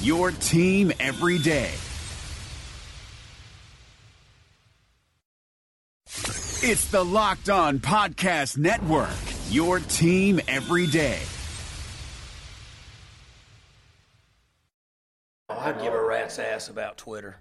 your team every day. It's the Locked On Podcast Network, your team every day. I'd give a rat's ass about Twitter.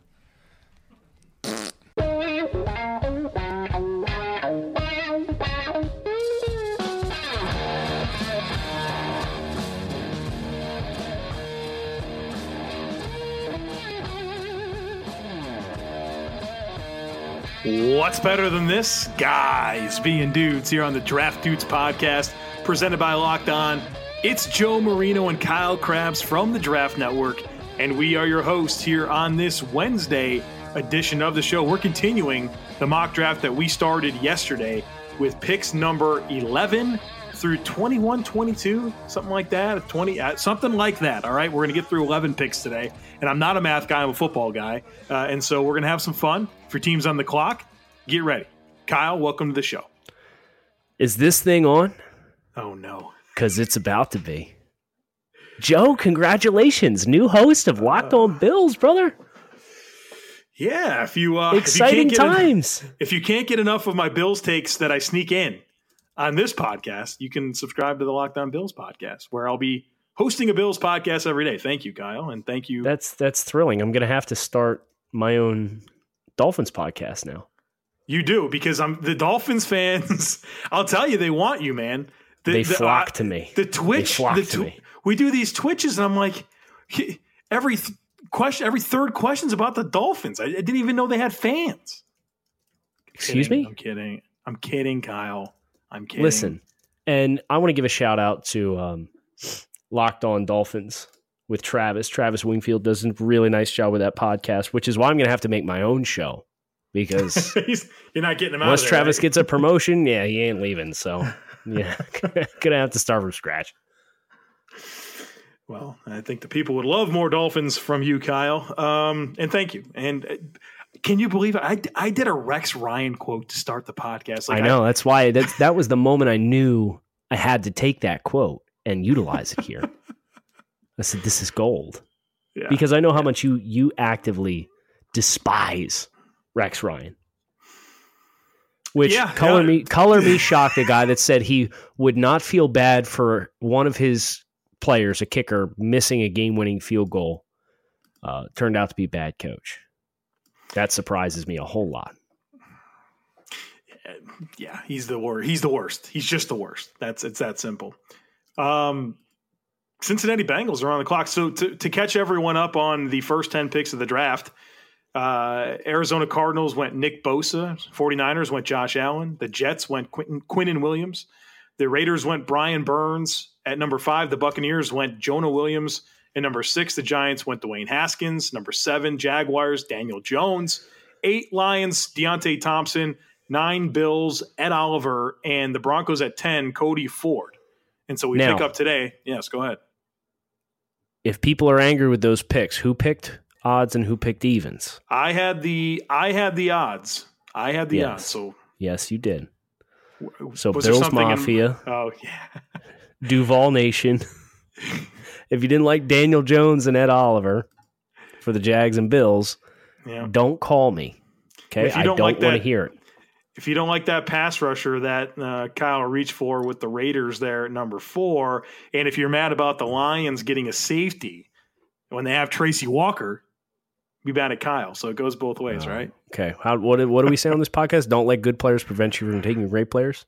What's better than this? Guys being dudes here on the Draft Dudes podcast, presented by Locked On. It's Joe Marino and Kyle Crabbs from the Draft Network, and we are your hosts here on this Wednesday edition of the show. We're continuing the mock draft that we started yesterday with picks number 11 through 21, 22, something like that, 20, uh, something like that. All right, we're going to get through 11 picks today, and I'm not a math guy, I'm a football guy, uh, and so we're going to have some fun. For teams on the clock, get ready. Kyle, welcome to the show. Is this thing on? Oh no, Because it's about to be. Joe, congratulations, new host of Locked On Bills, brother. yeah. If you uh, Exciting if you can't en- times. if you can't get enough of my Bills takes that I sneak in on this podcast, you can subscribe to the Locked On Bills podcast, where I'll be hosting a Bills podcast every day. Thank you, Kyle, and thank you. That's that's thrilling. I'm gonna have to start my own Dolphins podcast now. You do because I'm the Dolphins fans. I'll tell you, they want you, man. The, They the- flock uh, to me. The Twitch, flock the to tw- me. we do these Twitches, and I'm like, every th- question, every third question's about the Dolphins. I, I didn't even know they had fans. Excuse Kidding. me? I'm kidding. I'm kidding, Kyle. I'm kidding. Listen, and I want to give a shout out to um, Locked On Dolphins with Travis. Travis Wingfield does a really nice job with that podcast, which is why I'm gonna have to make my own show because He's- you're not getting him there, Travis right? gets a promotion, yeah, he ain't leaving. So yeah, gonna have to start from scratch. Well, I think the people would love more Dolphins from you, Kyle. Um, and thank you. And uh, can you believe it? I, I did a Rex Ryan quote to start the podcast. Like I know that's why that's, that was the moment I knew I had to take that quote and utilize it here. I said, "This is gold," yeah. because I know how much you you actively despise Rex Ryan. Which Yeah, color yeah. me color me shocked a guy that said he would not feel bad for one of his players, a kicker, missing a game winning field goal. Uh, turned out to be a bad coach. That surprises me a whole lot. yeah, he's the worst. He's the worst. He's just the worst. That's it's that simple. Um, Cincinnati Bengals are on the clock. So to, to catch everyone up on the first 10 picks of the draft, uh, Arizona Cardinals went Nick Bosa. 49ers went Josh Allen. The Jets went Quentin, Quinnen Williams. The Raiders went Brian Burns at number five. The Buccaneers went Jonah Williams. At number six, the Giants went Dwayne Haskins. Number seven, Jaguars, Daniel Jones. Eight, Lions, Deionte Thompson. Nine, Bills, Ed Oliver. And the Broncos at 10, Cody Ford. And so we Now- pick up today. Yes, go ahead. If people are angry with those picks, who picked odds and who picked evens? I had the I had the odds. I had the Yes. odds. So Yes, you did. So was Bills something in- Mafia, oh yeah. Duval Nation. if you didn't like Daniel Jones and Ed Oliver for the Jags and Bills, Yeah. don't call me. Okay, If you I don't don't like want to hear it. If you don't like that pass rusher that uh, Kyle reached for with the Raiders there at number four, and if you're mad about the Lions getting a safety when they have Tracy Walker, be mad at Kyle. So it goes both ways, Oh. right? Okay, how, what what do we say on this podcast? Don't let good players prevent you from taking great players.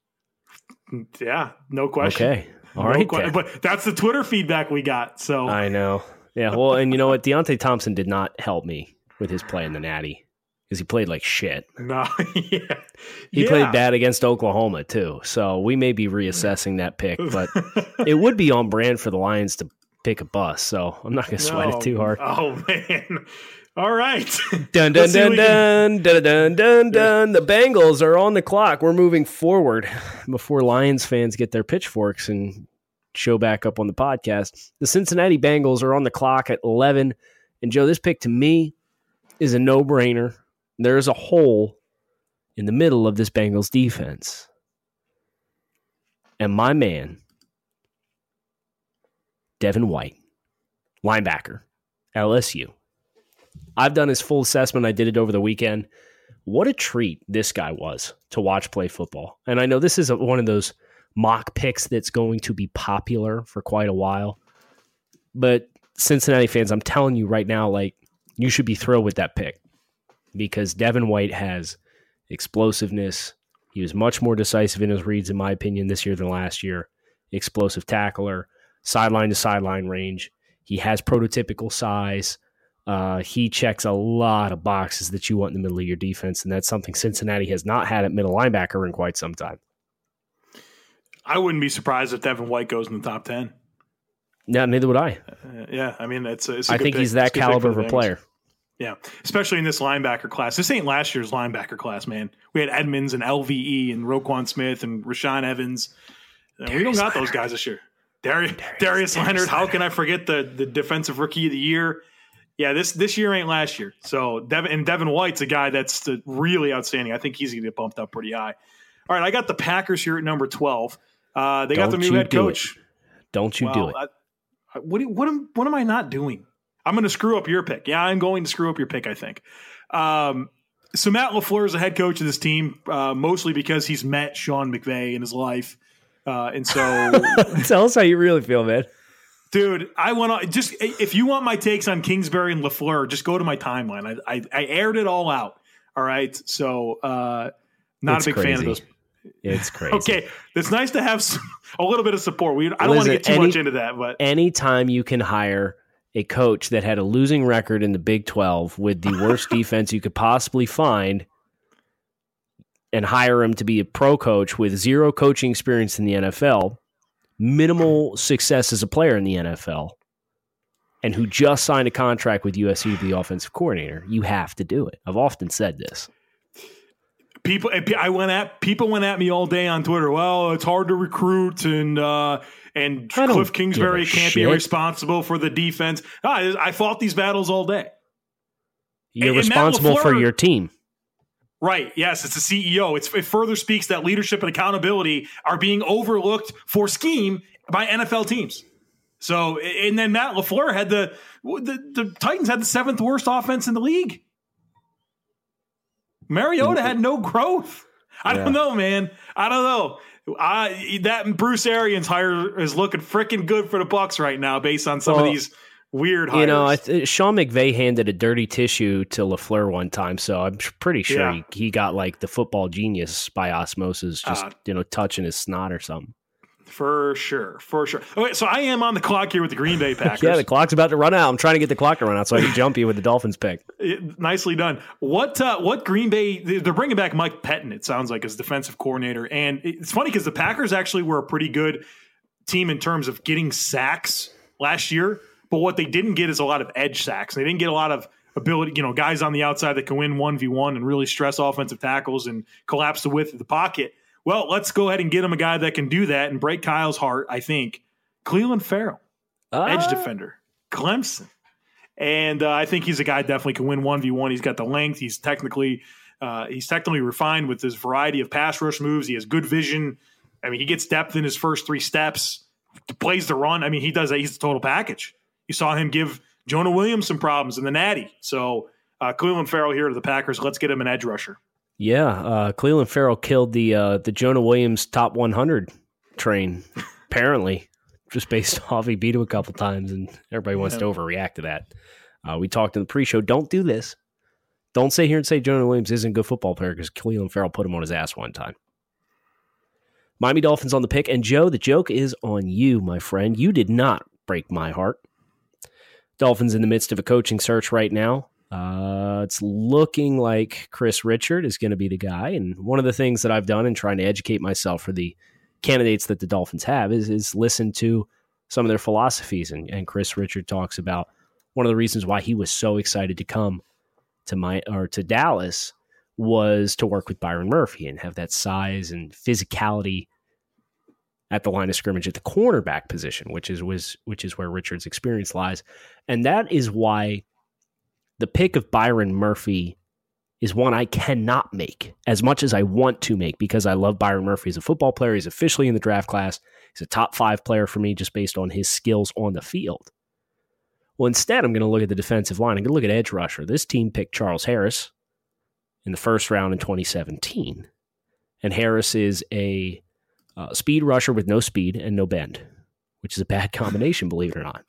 Yeah, no question. Okay, all No right. but that's the Twitter feedback we got. So I know. Yeah, well, and you know what? Deionte Thompson did not help me with his play in the Natty because he played like shit. no, yeah, He Yeah. played bad against Oklahoma too. So we may be reassessing that pick, but it would be on brand for the Lions to pick a bus, so I'm not going to sweat No. it too hard. Oh man. All right. Dun dun Let's see if dun dun dun dun dun dun. The Bengals are on the clock. We're moving forward before Lions fans get their pitchforks and show back up on the podcast. The Cincinnati Bengals are on the clock at 11. And Joe, this pick to me is a no brainer. There is a hole in the middle of this Bengals defense. And my man, Devin White, linebacker, LSU. I've done his full assessment. I did it over the weekend. What a treat this guy was to watch play football. And I know this is a, one of those mock picks that's going to be popular for quite a while. But Cincinnati fans, I'm telling you right now, like, you should be thrilled with that pick because Devin White has explosiveness. He was much more decisive in his reads, in my opinion, this year than last year. Explosive tackler, sideline to sideline range. He has prototypical size. Uh, he checks a lot of boxes that you want in the middle of your defense, and that's something Cincinnati has not had at middle linebacker in quite some time. I wouldn't be surprised if Devin White goes in the top ten. No, neither would I. Uh, yeah, I mean it's. It's a I think pick. he's that It's a good pick caliber of a player. Yeah, especially in this linebacker class. This ain't last year's linebacker class, man. We had Edmunds and LVE and Roquan Smith and Rashaan Evans. Uh, we don't got those guys this year. Darius, Darius, Leonard. How can I forget the the defensive rookie of the year? Yeah, this this year ain't last year. So Devin and Devin White's a guy that's really outstanding. I think he's going to get bumped up pretty high. All right, I got the Packers here at number twelve. Uh, they got Don't the new head do it. coach. Don't you do it. I- what, do- what, am, what am I not doing? I'm going to screw up your pick. Yeah, I'm going to screw up your pick, I think. Um, so Matt LaFleur is the head coach of this team, uh, mostly because he's met Sean McVay in his life. Uh, and so, Tell us how you really feel, man. Dude, I want to just, if you want my takes on Kingsbury and LaFleur, just go to my timeline. I, I, I aired it all out. All right. So, uh, not It's a big fan of crazy. those. It's crazy. Okay. It's nice to have some, a little bit of support. We, I don't want to get too any- much into that, but anytime you can hire a coach that had a losing record in the Big 12 with the worst defense you could possibly find and hire him to be a pro coach with zero coaching experience in the NFL, minimal success as a player in the NFL, and who just signed a contract with USC to be the offensive coordinator, you have to do it. I've often said this. people I went at people went at me all day on Twitter. Well, it's hard to recruit and uh and Cliff Kingsbury can't be responsible for the defense. I, I fought these battles all day. You're And- responsible for your team. Right. Yes, it's the CEO. It's, it further speaks that leadership and accountability are being overlooked for scheme by NFL teams. So, and then Matt LaFleur had the, the, the Titans had the seventh worst offense in the league. Mariota had no growth. I don't know, man. I don't know. I that Bruce Arians hire is looking freaking good for the Bucs right now, based on some Well, of these weird hires. You know, I th- Sean McVay handed a dirty tissue to Lafleur one time, so I'm pretty sure Yeah. he, he got like the football genius by osmosis, just Uh, you know, touching his snot or something. for sure, for sure. Okay, so I am on the clock here with the Green Bay Packers. Yeah, the clock's about to run out. I'm trying to get the clock to run out so I can jump you with the Dolphins pick. It- nicely done. What uh, what Green Bay? they- They're bringing back Mike Pettine. It sounds like as defensive coordinator, and it's funny because the Packers actually were a pretty good team in terms of getting sacks last year. But what they didn't get is a lot of edge sacks. They didn't get a lot of ability, you know, guys on the outside that can win one v one and really stress offensive tackles and collapse the width of the pocket. Well, let's go ahead and get him a guy that can do that and break Kyle's heart. I think Clelin Ferrell edge Ah, defender, Clemson. And uh, I think he's a guy definitely can win one v one. He's got the length. He's technically uh, he's technically refined with his variety of pass rush moves. He has good vision. I mean, he gets depth in his first three steps. Plays the run. I mean, he does that. He's the total package. You saw him give Jonah Williams some problems in the Natty. So uh, Clelin Ferrell here to the Packers. Let's get him an edge rusher. Yeah, uh, Clelin Ferrell killed the uh, the Jonah Williams top 100 train. apparently, just based off he beat him a couple times, and everybody wants Yeah. to overreact to that. Uh, we talked in the pre-show. Don't do this. Don't sit here and say Jonah Williams isn't a good football player because Clelin Ferrell put him on his ass one time. Miami Dolphins on the pick, and Joe, the joke is on you, my friend. You did not break my heart. Dolphins in the midst of a coaching search right now. Uh, it's looking like Kris Richard is going to be the guy. And one of the things that I've done in trying to educate myself for the candidates that the Dolphins have is, is listen to some of their philosophies. And, and Kris Richard talks about one of the reasons why he was so excited to come to my or to Dallas was to work with Byron Murphy and have that size and physicality at the line of scrimmage at the cornerback position, which is was which is where Richard's experience lies. And that is why the pick of Byron Murphy is one I cannot make as much as I want to make because I love Byron Murphy as a football player. He's officially in the draft class. He's a top five player for me just based on his skills on the field. Well, instead, I'm going to look at the defensive line. I'm going to look at edge rusher. This team picked Charles Harris in the first round in 2017. And Harris is a uh, speed rusher with no speed and no bend, which is a bad combination, believe it or not.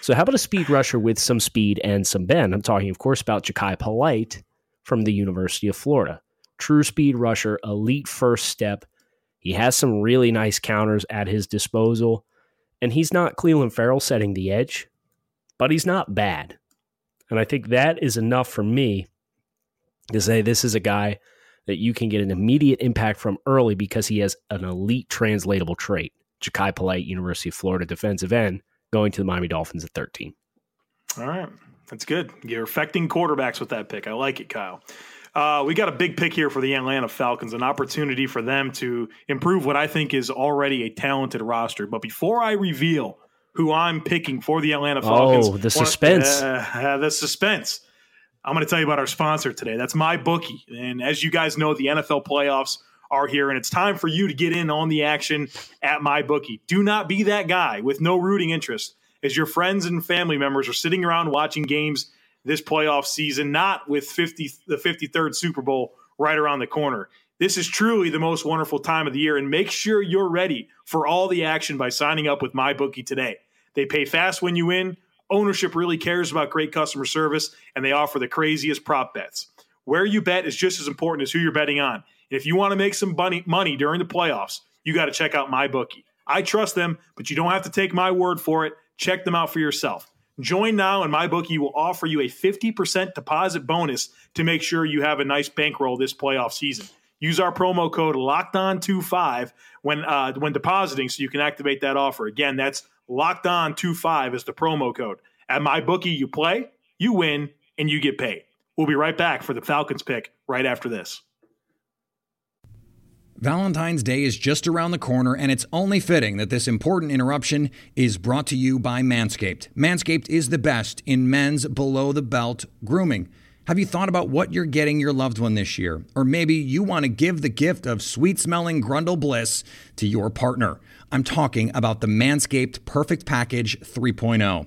So, how about a speed rusher with some speed and some bend? I'm talking, of course, about Jachai Polite from the University of Florida. True speed rusher, elite first step. He has some really nice counters at his disposal. And he's not Clelin Ferrell setting the edge, but he's not bad. And I think that is enough for me to say this is a guy that you can get an immediate impact from early because he has an elite translatable trait. Jachai Polite, University of Florida defensive end, going to the Miami Dolphins at 13. All right. That's good. You're affecting quarterbacks with that pick. I like it, Kyle. Uh, we got a big pick here for the Atlanta Falcons, an opportunity for them to improve what I think is already a talented roster. But before I reveal who I'm picking for the Atlanta Falcons, oh, the suspense, uh, uh, the suspense. I'm going to tell you about our sponsor today. That's MyBookie, and as you guys know, the NFL playoffs are here, and it's time for you to get in on the action at MyBookie. Do not be that guy with no rooting interest as your friends and family members are sitting around watching games this playoff season, not with 50 the 53rd Super Bowl right around the corner. This is truly the most wonderful time of the year, and make sure you're ready for all the action by signing up with MyBookie today. They pay fast when you win. Ownership really cares about great customer service, and they offer the craziest prop bets. Where you bet is just as important as who you're betting on. And if you want to make some money, money during the playoffs, you got to check out MyBookie. I trust them, but you don't have to take my word for it. Check them out for yourself. Join now, and MyBookie will offer you a 50% deposit bonus to make sure you have a nice bankroll this playoff season. Use our promo code Locked On 25 when uh, when depositing, so you can activate that offer. Again, that's Locked On 25 is the promo code. At MyBookie, you play, you win, and you get paid. We'll be right back for the Falcons pick right after this. Valentine's Day is just around the corner, and it's only fitting that this important interruption is brought to you by Manscaped. Manscaped is the best in men's below the belt grooming. Have you thought about what you're getting your loved one this year? Or maybe you want to give the gift of sweet smelling Grundle Bliss to your partner. I'm talking about the Manscaped Perfect Package 3.0.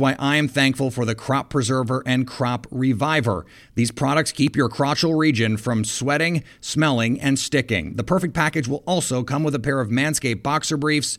why I am thankful for the Crop Preserver and Crop Reviver. These products keep your crotchal region from sweating, smelling, and sticking. The Perfect Package will also come with a pair of Manscaped boxer briefs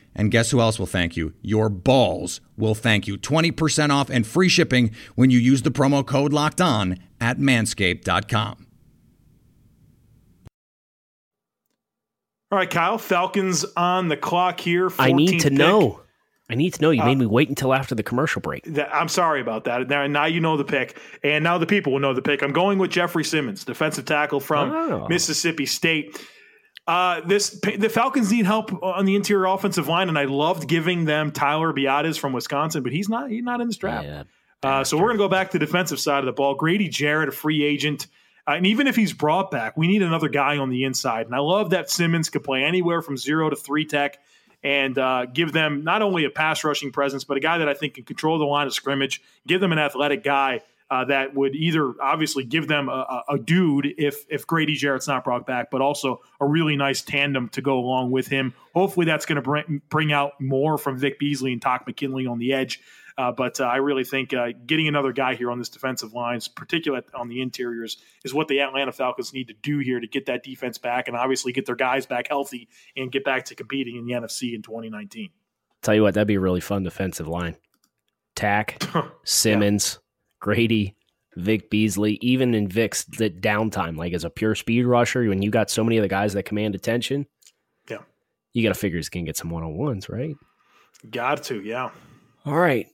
And guess who else will thank you? Your balls will thank you. 20% off and free shipping when you use the promo code locked on at manscaped.com. All right, Kyle. Falcons on the clock here. I need to pick. know. I need to know. You Uh, made me wait until after the commercial break. That- I'm sorry about that. Now, now you know the pick, and now the people will know the pick. I'm going with Jeffrey Simmons, defensive tackle from Oh. Mississippi State. Uh, this the Falcons need help on the interior offensive line, and I loved giving them Tyler Biadasz from Wisconsin, but he's not he's not in this draft. Yeah. Uh, so we're to go back to the defensive side of the ball. Grady Jarrett, a free agent. Uh, and even if he's brought back, we need another guy on the inside. And I love that Simmons could play anywhere from zero to three tech and uh, give them not only a pass rushing presence, but a guy that I think can control the line of scrimmage, give them an athletic guy uh, that would either obviously give them a, a, dude if if Grady Jarrett's not brought back, but also a really nice tandem to go along with him. Hopefully, that's going to bring bring out more from Vic Beasley and Takk McKinley on the edge. Uh, but uh, I really think uh, getting another guy here on this defensive lines, particularly on the interiors, is what the Atlanta Falcons need to do here to get that defense back and obviously get their guys back healthy and get back to competing in the NFC in 2019. Tell you what, that'd be a really fun defensive line. Takk, Simmons. Grady, Vic Beasley, even in Vic's downtime, like as a pure speed rusher, when you got so many of the guys that command attention, yeah, you got to figure he's going to get some one on ones, right? Got to, yeah. All right.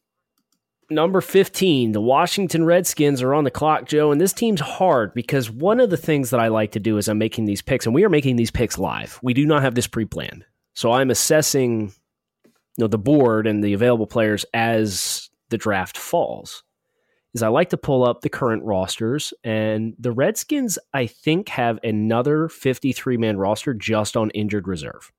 Number 15, the Washington Redskins are on the clock, Joe. And this team's hard because one of the things that I like to do is I'm making these picks, and we are making these picks live. We do not have this pre planned. So I'm assessing you know, the board and the available players as the draft falls. Is I like to pull up the current rosters, and the Redskins, I think, have another 53 man roster just on injured reserve.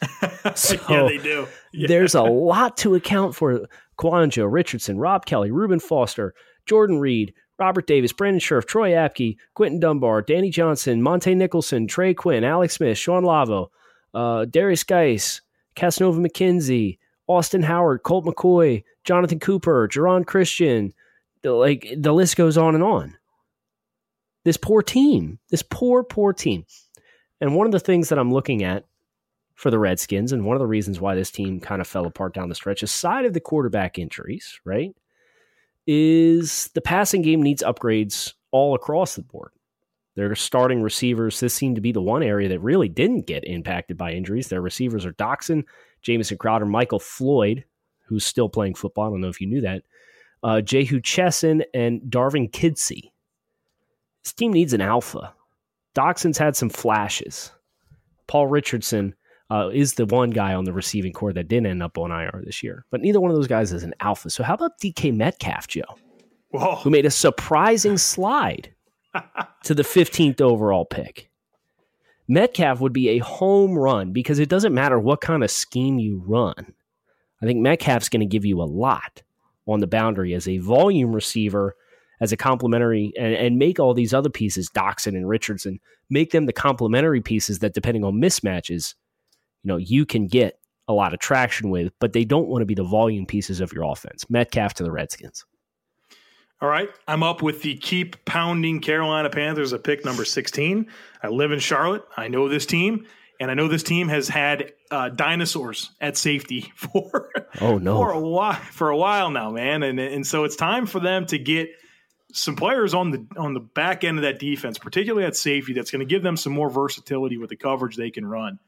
so yeah, they do. Yeah. There's a lot to account for. Kouandjio, Richardson, Rob Kelley, Reuben Foster, Jordan Reed, Robert Davis, Brandon Scherff, Troy Apke, Quinton Dunbar, Danny Johnson, Montae Nicholson, Trey Quinn, Alex Smith, Shawn Lauvao, uh, Derrius Guice, Cassanova McKinzy, Austin Howard, Colt McCoy, Jonathan Cooper, Geron Christian. Like the list goes on and on. This poor team, this poor, poor team. And one of the things that I'm looking at for the Redskins. And one of the reasons why this team kind of fell apart down the stretch, aside of the quarterback injuries, right, is the passing game needs upgrades all across the board. Their starting receivers, this seemed to be the one area that really didn't get impacted by injuries. Their receivers are Doctson, Jamison Crowder, Michael Floyd, who's still playing football. I don't know if you knew that. Uh, Jehu Chesson and Darvin Kidsey. This team needs an alpha. Doctson's had some flashes. Paul Richardson uh, is the one guy on the receiving corps that didn't end up on IR this year. But neither one of those guys is an alpha. So how about DK Metcalf, Joe? Whoa. Who made a surprising slide to the 15th overall pick. Metcalf would be a home run because it doesn't matter what kind of scheme you run. I think Metcalf's going to give you a lot on the boundary as a volume receiver, as a complementary, and, and make all these other pieces, Doctson and Richardson, make them the complementary pieces that, depending on mismatches, you know you can get a lot of traction with, but they don't want to be the volume pieces of your offense. Metcalf to the Redskins. All right, I'm up with the keep pounding Carolina Panthers at pick number 16. I live in Charlotte. I know this team, and I know this team has had uh, dinosaurs at safety for oh no for a while for a while now, man. And and so it's time for them to get some players on the on the back end of that defense, particularly at safety, that's going to give them some more versatility with the coverage they can run.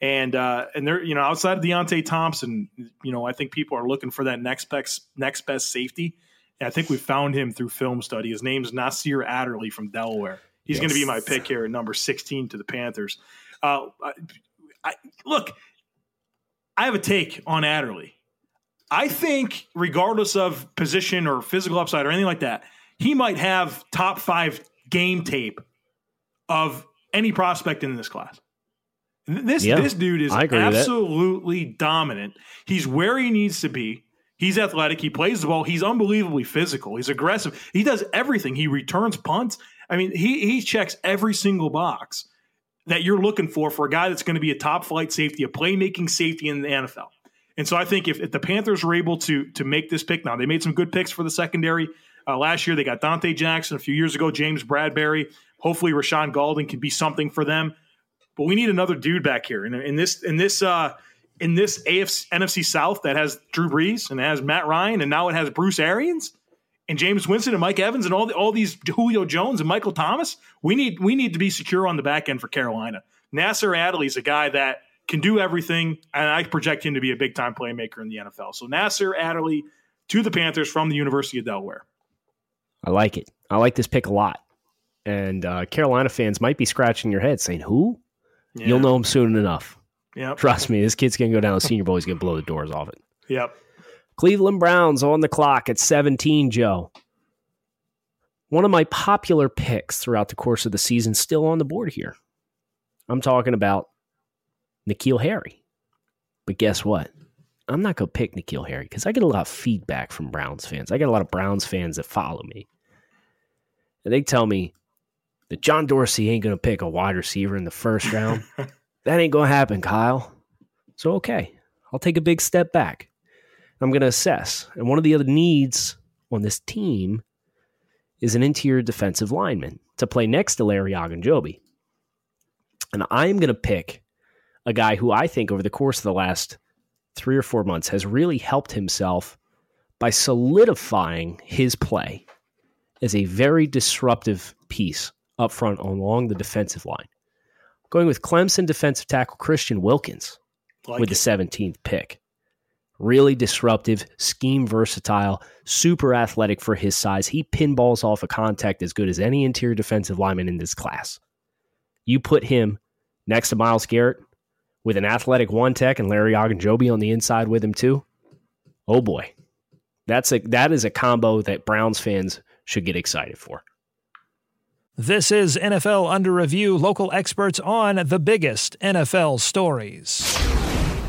And uh, and they're you know outside of Deionte Thompson, you know I think people are looking for that next best next best safety. And I think we found him through film study. His name's Nasir Adderley from Delaware. He's yes. going to be my pick here at number sixteen to the Panthers. Uh, I, look, I have a take on Adderley. I think, regardless of position or physical upside or anything like that, he might have top five game tape of any prospect in this class. This yeah, this dude is absolutely dominant. He's where he needs to be. He's athletic. He plays the ball. He's unbelievably physical. He's aggressive. He does everything. He returns punts. I mean, he he checks every single box that you're looking for for a guy that's going to be a top flight safety, a playmaking safety in the NFL. And so I think if, if the Panthers were able to to make this pick now, they made some good picks for the secondary. Uh, last year they got Donte Jackson. A few years ago, James Bradberry. Hopefully, Rashaan Gaulden can be something for them but we need another dude back here. And in this in this uh, in this AFC, NFC South that has Drew Brees and has Matt Ryan and now it has Bruce Arians and Jameis Winston and Mike Evans and all the, all these Julio Jones and Michael Thomas. We need we need to be secure on the back end for Carolina. Nasir Adderley is a guy that can do everything, and I project him to be a big time playmaker in the NFL. So Nasir Adderley to the Panthers from the University of Delaware. I like it. I like this pick a lot. And uh, Carolina fans might be scratching your head saying, "Who? Yeah. You'll know him soon enough. Yep. Trust me, this kid's gonna go down the Senior Bowl. He's gonna blow the doors off it. Yep. Cleveland Browns on the clock at 17, Joe. One of my popular picks throughout the course of the season, still on the board here. I'm talking about N'Keal Harry. But guess what? I'm not going to pick N'Keal Harry because I get a lot of feedback from Browns fans. I get a lot of Browns fans that follow me. and they tell me that John Dorsey ain't going to pick a wide receiver in the first round, that ain't going to happen, Kyle. So, okay, I'll take a big step back. I'm going to assess. And one of the other needs on this team is an interior defensive lineman to play next to Larry Ogunjobi. And I'm going to pick a guy who I think over the course of the last three or four months has really helped himself by solidifying his play as a very disruptive piece up front along the defensive line. Going with Clemson defensive tackle Christian Wilkins Like with it. the 17th pick. Really disruptive, scheme versatile, super athletic for his size. He pinballs off a contact as good as any interior defensive lineman in this class. You put him next to Myles Garrett with an athletic one tech and Larry Ogunjobi on the inside with him too. Oh boy. That's a that is a combo that Browns fans should get excited for. This is NFL Under Review, local experts on the biggest NFL stories.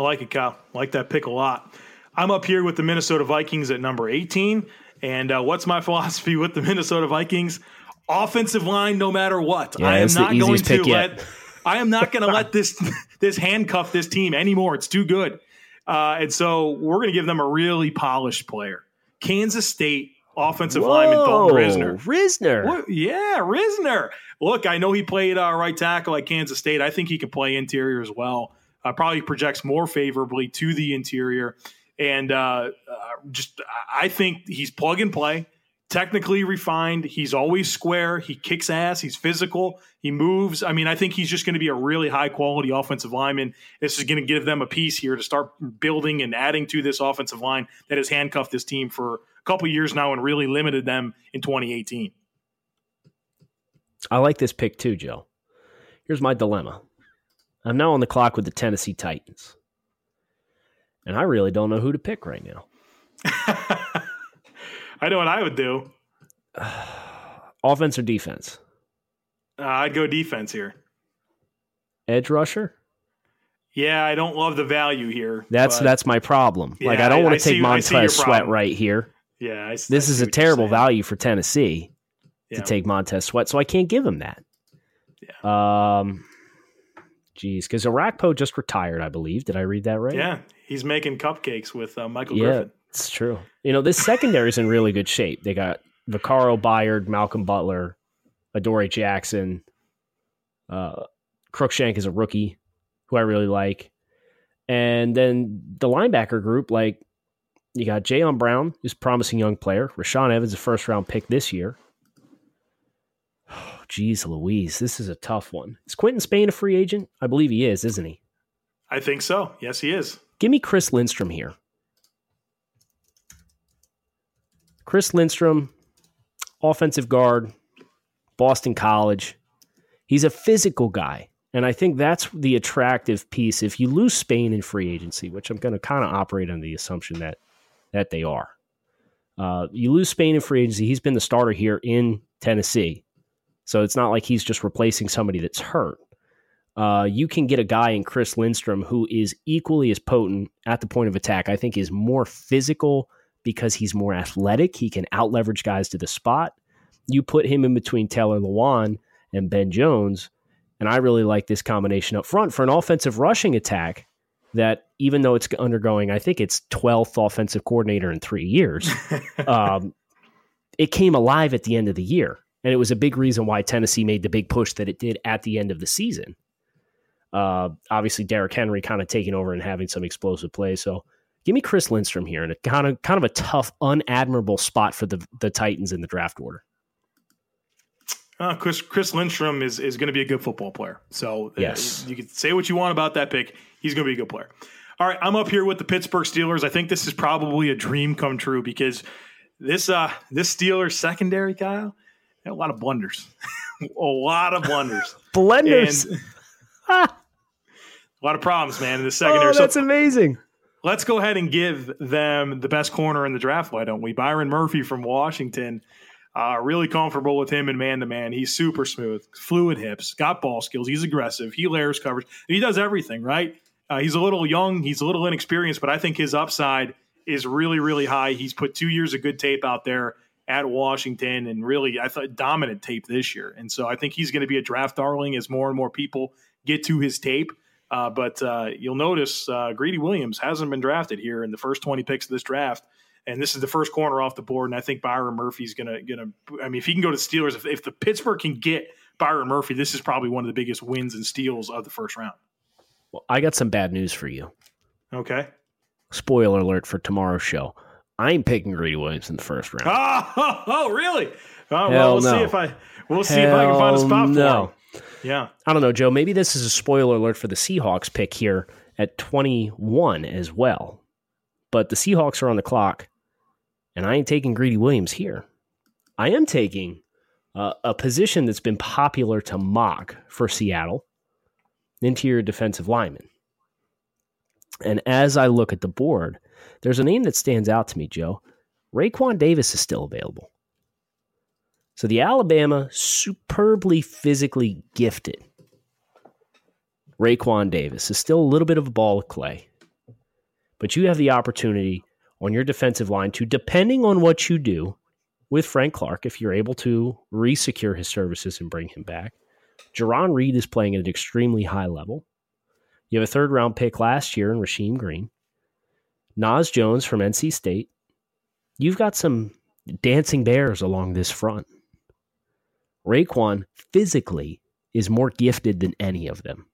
I like it, Kyle. I like that pick a lot. I'm up here with the Minnesota Vikings at number 18. And uh, what's my philosophy with the Minnesota Vikings? Offensive line, no matter what. Yeah, I am not going to yet. let. I am not going to let this this handcuff this team anymore. It's too good. Uh, and so we're going to give them a really polished player. Kansas State offensive lineman Dalton Risner. Risner. What? Yeah, Risner. Look, I know he played uh, right tackle at Kansas State. I think he can play interior as well. Uh, probably projects more favorably to the interior. And uh, uh, just, I think he's plug and play, technically refined. He's always square. He kicks ass. He's physical. He moves. I mean, I think he's just going to be a really high quality offensive lineman. This is going to give them a piece here to start building and adding to this offensive line that has handcuffed this team for a couple years now and really limited them in 2018. I like this pick too, Joe. Here's my dilemma. I'm now on the clock with the Tennessee Titans. And I really don't know who to pick right now. I know what I would do. Offense or defense? Uh, I'd go defense here. Edge rusher? Yeah, I don't love the value here. That's that's my problem. like I don't want to take see- I see your Montez Sweat right here. yeah. I, This I is a terrible value for Tennessee Yeah. to take Montez Sweat, so I can't give him that. Um, geez, because Orakpo just retired, I believe. Did I read that right? Yeah, he's making cupcakes with uh, Michael yeah, Griffin. it's true. You know, this secondary is in really good shape. They got Vaccaro, Byard, Malcolm Butler, Adoree' Jackson. Uh, Cruikshank is a rookie who I really like. And then the linebacker group, like you got Jayon Brown, who's a promising young player. Rashaan Evans, a first round pick this year. Geez, Louise, this is a tough one. Is Quinton Spain a free agent? I believe he is, isn't he? I think so. Yes, he is. Give me Chris Lindstrom here. Chris Lindstrom, offensive guard, Boston College. He's a physical guy. And I think that's the attractive piece. If you lose Spain in free agency, which I'm going to kind of operate on the assumption that that they are, uh, you lose Spain in free agency. He's been the starter here in Tennessee, so it's not like he's just replacing somebody that's hurt. Uh, you can get a guy in Chris Lindstrom who is equally as potent at the point of attack. I think is more physical because he's more athletic. He can out leverage guys to the spot. You put him in between Taylor Lewan and Ben Jones, and I really like this combination up front for an offensive rushing attack. That even though it's undergoing, I think it's 12th offensive coordinator in three years. um, it came alive at the end of the year. And it was a big reason why Tennessee made the big push that it did at the end of the season. Uh, obviously, Derrick Henry kind of taking over and having some explosive plays. So give me Chris Lindstrom here in a kind of kind of a tough, unadmirable spot for the the Titans in the draft order. Uh, Chris Chris Lindstrom is is going to be a good football player. So uh, yes. you can say what you want about that pick. He's going to be a good player. All right, I'm up here with the Pittsburgh Steelers. I think this is probably a dream come true because this uh this Steelers secondary, Kyle, a lot of blunders, a lot of blunders, blunders, a lot of problems, man. In the secondary, oh, that's so, amazing. Let's go ahead and give them the best corner in the draft. Why don't we? Byron Murphy from Washington. Uh, really comfortable with him in man to man. He's super smooth, fluid hips, got ball skills. He's aggressive. He layers coverage. He does everything right. Uh, he's a little young. He's a little inexperienced, but I think his upside is really, really high. He's put two years of good tape out there at Washington, and really, I thought dominant tape this year. And so I think he's going to be a draft darling as more and more people get to his tape. Uh, but uh, you'll notice uh, Greedy Williams hasn't been drafted here in the first 20 picks of this draft and this is the first corner off the board. And I think Byron Murphy's gonna gonna. I mean, if he can go to Steelers, if, if the Pittsburgh can get Byron Murphy, this is probably one of the biggest wins and steals of the first round. Well, I got some bad news for you. Okay. Spoiler alert for tomorrow's show. I'm picking Greedy Williams in the first round. Oh, oh, oh really? Oh, well, we'll no. see if I we'll see Hell if I can find a spot for him. Yeah. I don't know, Joe. Maybe this is a spoiler alert for the Seahawks pick here at 21 as well. But the Seahawks are on the clock. And I ain't taking Greedy Williams here. I am taking uh, a position that's been popular to mock for Seattle interior defensive lineman. And as I look at the board, there's a name that stands out to me, Joe. Raekwon Davis is still available. So the Alabama superbly physically gifted Raekwon Davis is still a little bit of a ball of clay. But you have the opportunity on your defensive line to, depending on what you do with Frank Clark, if you're able to resecure his services and bring him back. Jarran Reed is playing at an extremely high level. You have a third round pick last year in Rasheem Green. Naz Jones from NC State. You've got some dancing bears along this front. Raekwon physically is more gifted than any of them,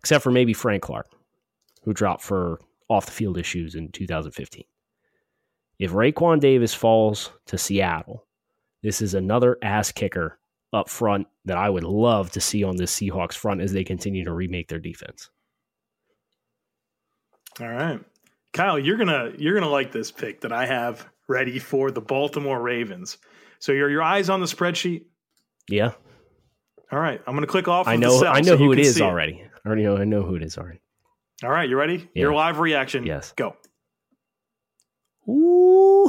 except for maybe Frank Clark, who dropped for off the field issues in 2015. If Raekwon Davis falls to Seattle, this is another ass kicker up front that I would love to see on this Seahawks front as they continue to remake their defense. All right. Kyle, you're gonna you're gonna like this pick that I have ready for the Baltimore Ravens. So your your eyes on the spreadsheet? Yeah. All right. I'm gonna click off. I know I know so who it is already. It. I already know I know who it is already. All right, you ready? Yeah. Your live reaction. Yes. Go. Ooh.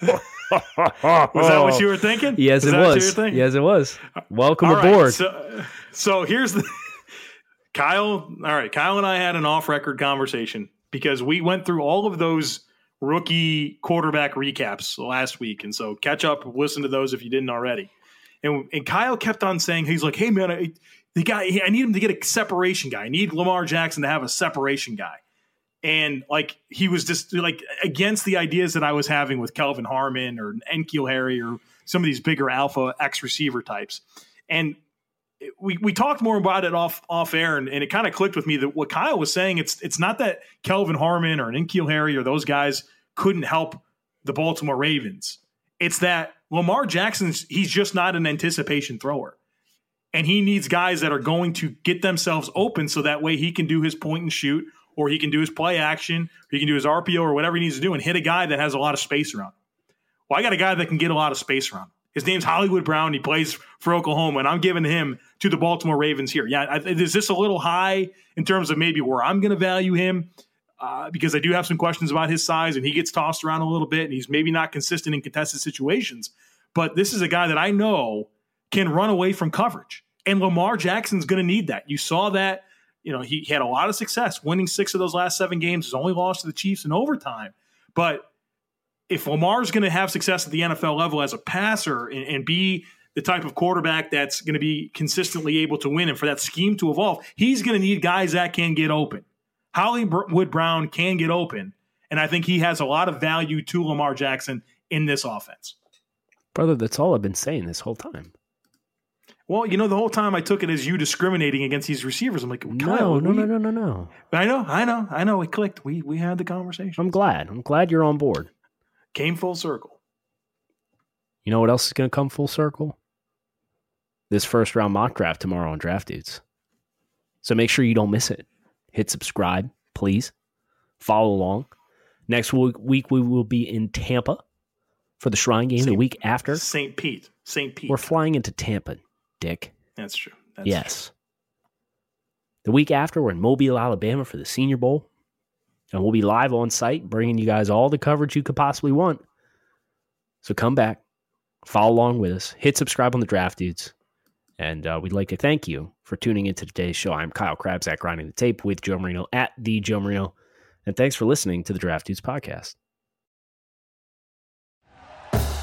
was that what you were thinking? Yes, it was. Yes, it was. Welcome all aboard. Right, so, so here's the Kyle. All right, Kyle and I had an off-record conversation because we went through all of those rookie quarterback recaps last week, and so catch up, listen to those if you didn't already. And, and Kyle kept on saying he's like, "Hey man, I, the guy I need him to get a separation guy. I need Lamar Jackson to have a separation guy." And like he was just like against the ideas that I was having with Kelvin Harmon or N'Keal Harry or some of these bigger alpha X receiver types. And we, we talked more about it off off air, and, and it kind of clicked with me that what Kyle was saying it's it's not that Kelvin Harmon or N'Keal Harry or those guys couldn't help the Baltimore Ravens. It's that Lamar Jackson's he's just not an anticipation thrower. And he needs guys that are going to get themselves open so that way he can do his point and shoot or he can do his play action, or he can do his RPO or whatever he needs to do and hit a guy that has a lot of space around. Well, I got a guy that can get a lot of space around. His name's Hollywood Brown. He plays for Oklahoma, and I'm giving him to the Baltimore Ravens here. Yeah, is this a little high in terms of maybe where I'm going to value him? Uh, because I do have some questions about his size, and he gets tossed around a little bit, and he's maybe not consistent in contested situations. But this is a guy that I know can run away from coverage, and Lamar Jackson's going to need that. You saw that you know, he, he had a lot of success winning six of those last seven games. His only lost to the Chiefs in overtime. But if Lamar's going to have success at the NFL level as a passer and, and be the type of quarterback that's going to be consistently able to win and for that scheme to evolve, he's going to need guys that can get open. Hollywood Brown can get open. And I think he has a lot of value to Lamar Jackson in this offense. Brother, that's all I've been saying this whole time. Well, you know, the whole time I took it as you discriminating against these receivers. I'm like, Kyle, No, no, no, no, no, no. I know, I know, I know. It clicked. We we had the conversation. I'm glad. I'm glad you're on board. Came full circle. You know what else is going to come full circle? This first round mock draft tomorrow on Draft Dudes. So make sure you don't miss it. Hit subscribe, please. Follow along. Next week, week we will be in Tampa for the Shrine game. The week after, St. Pete. St. Pete. we're flying into Tampa, Dick. That's true. That's yes. The week after, we're in Mobile, Alabama for the Senior Bowl. And we'll be live on site, bringing you guys all the coverage you could possibly want. So come back, follow along with us, hit subscribe on the Draft Dudes. And uh, we'd like to thank you for tuning into today's show. I'm Kyle Crabbs at Grinding the Tape with Joe Marino at the Joe Marino. And thanks for listening to the Draft Dudes podcast.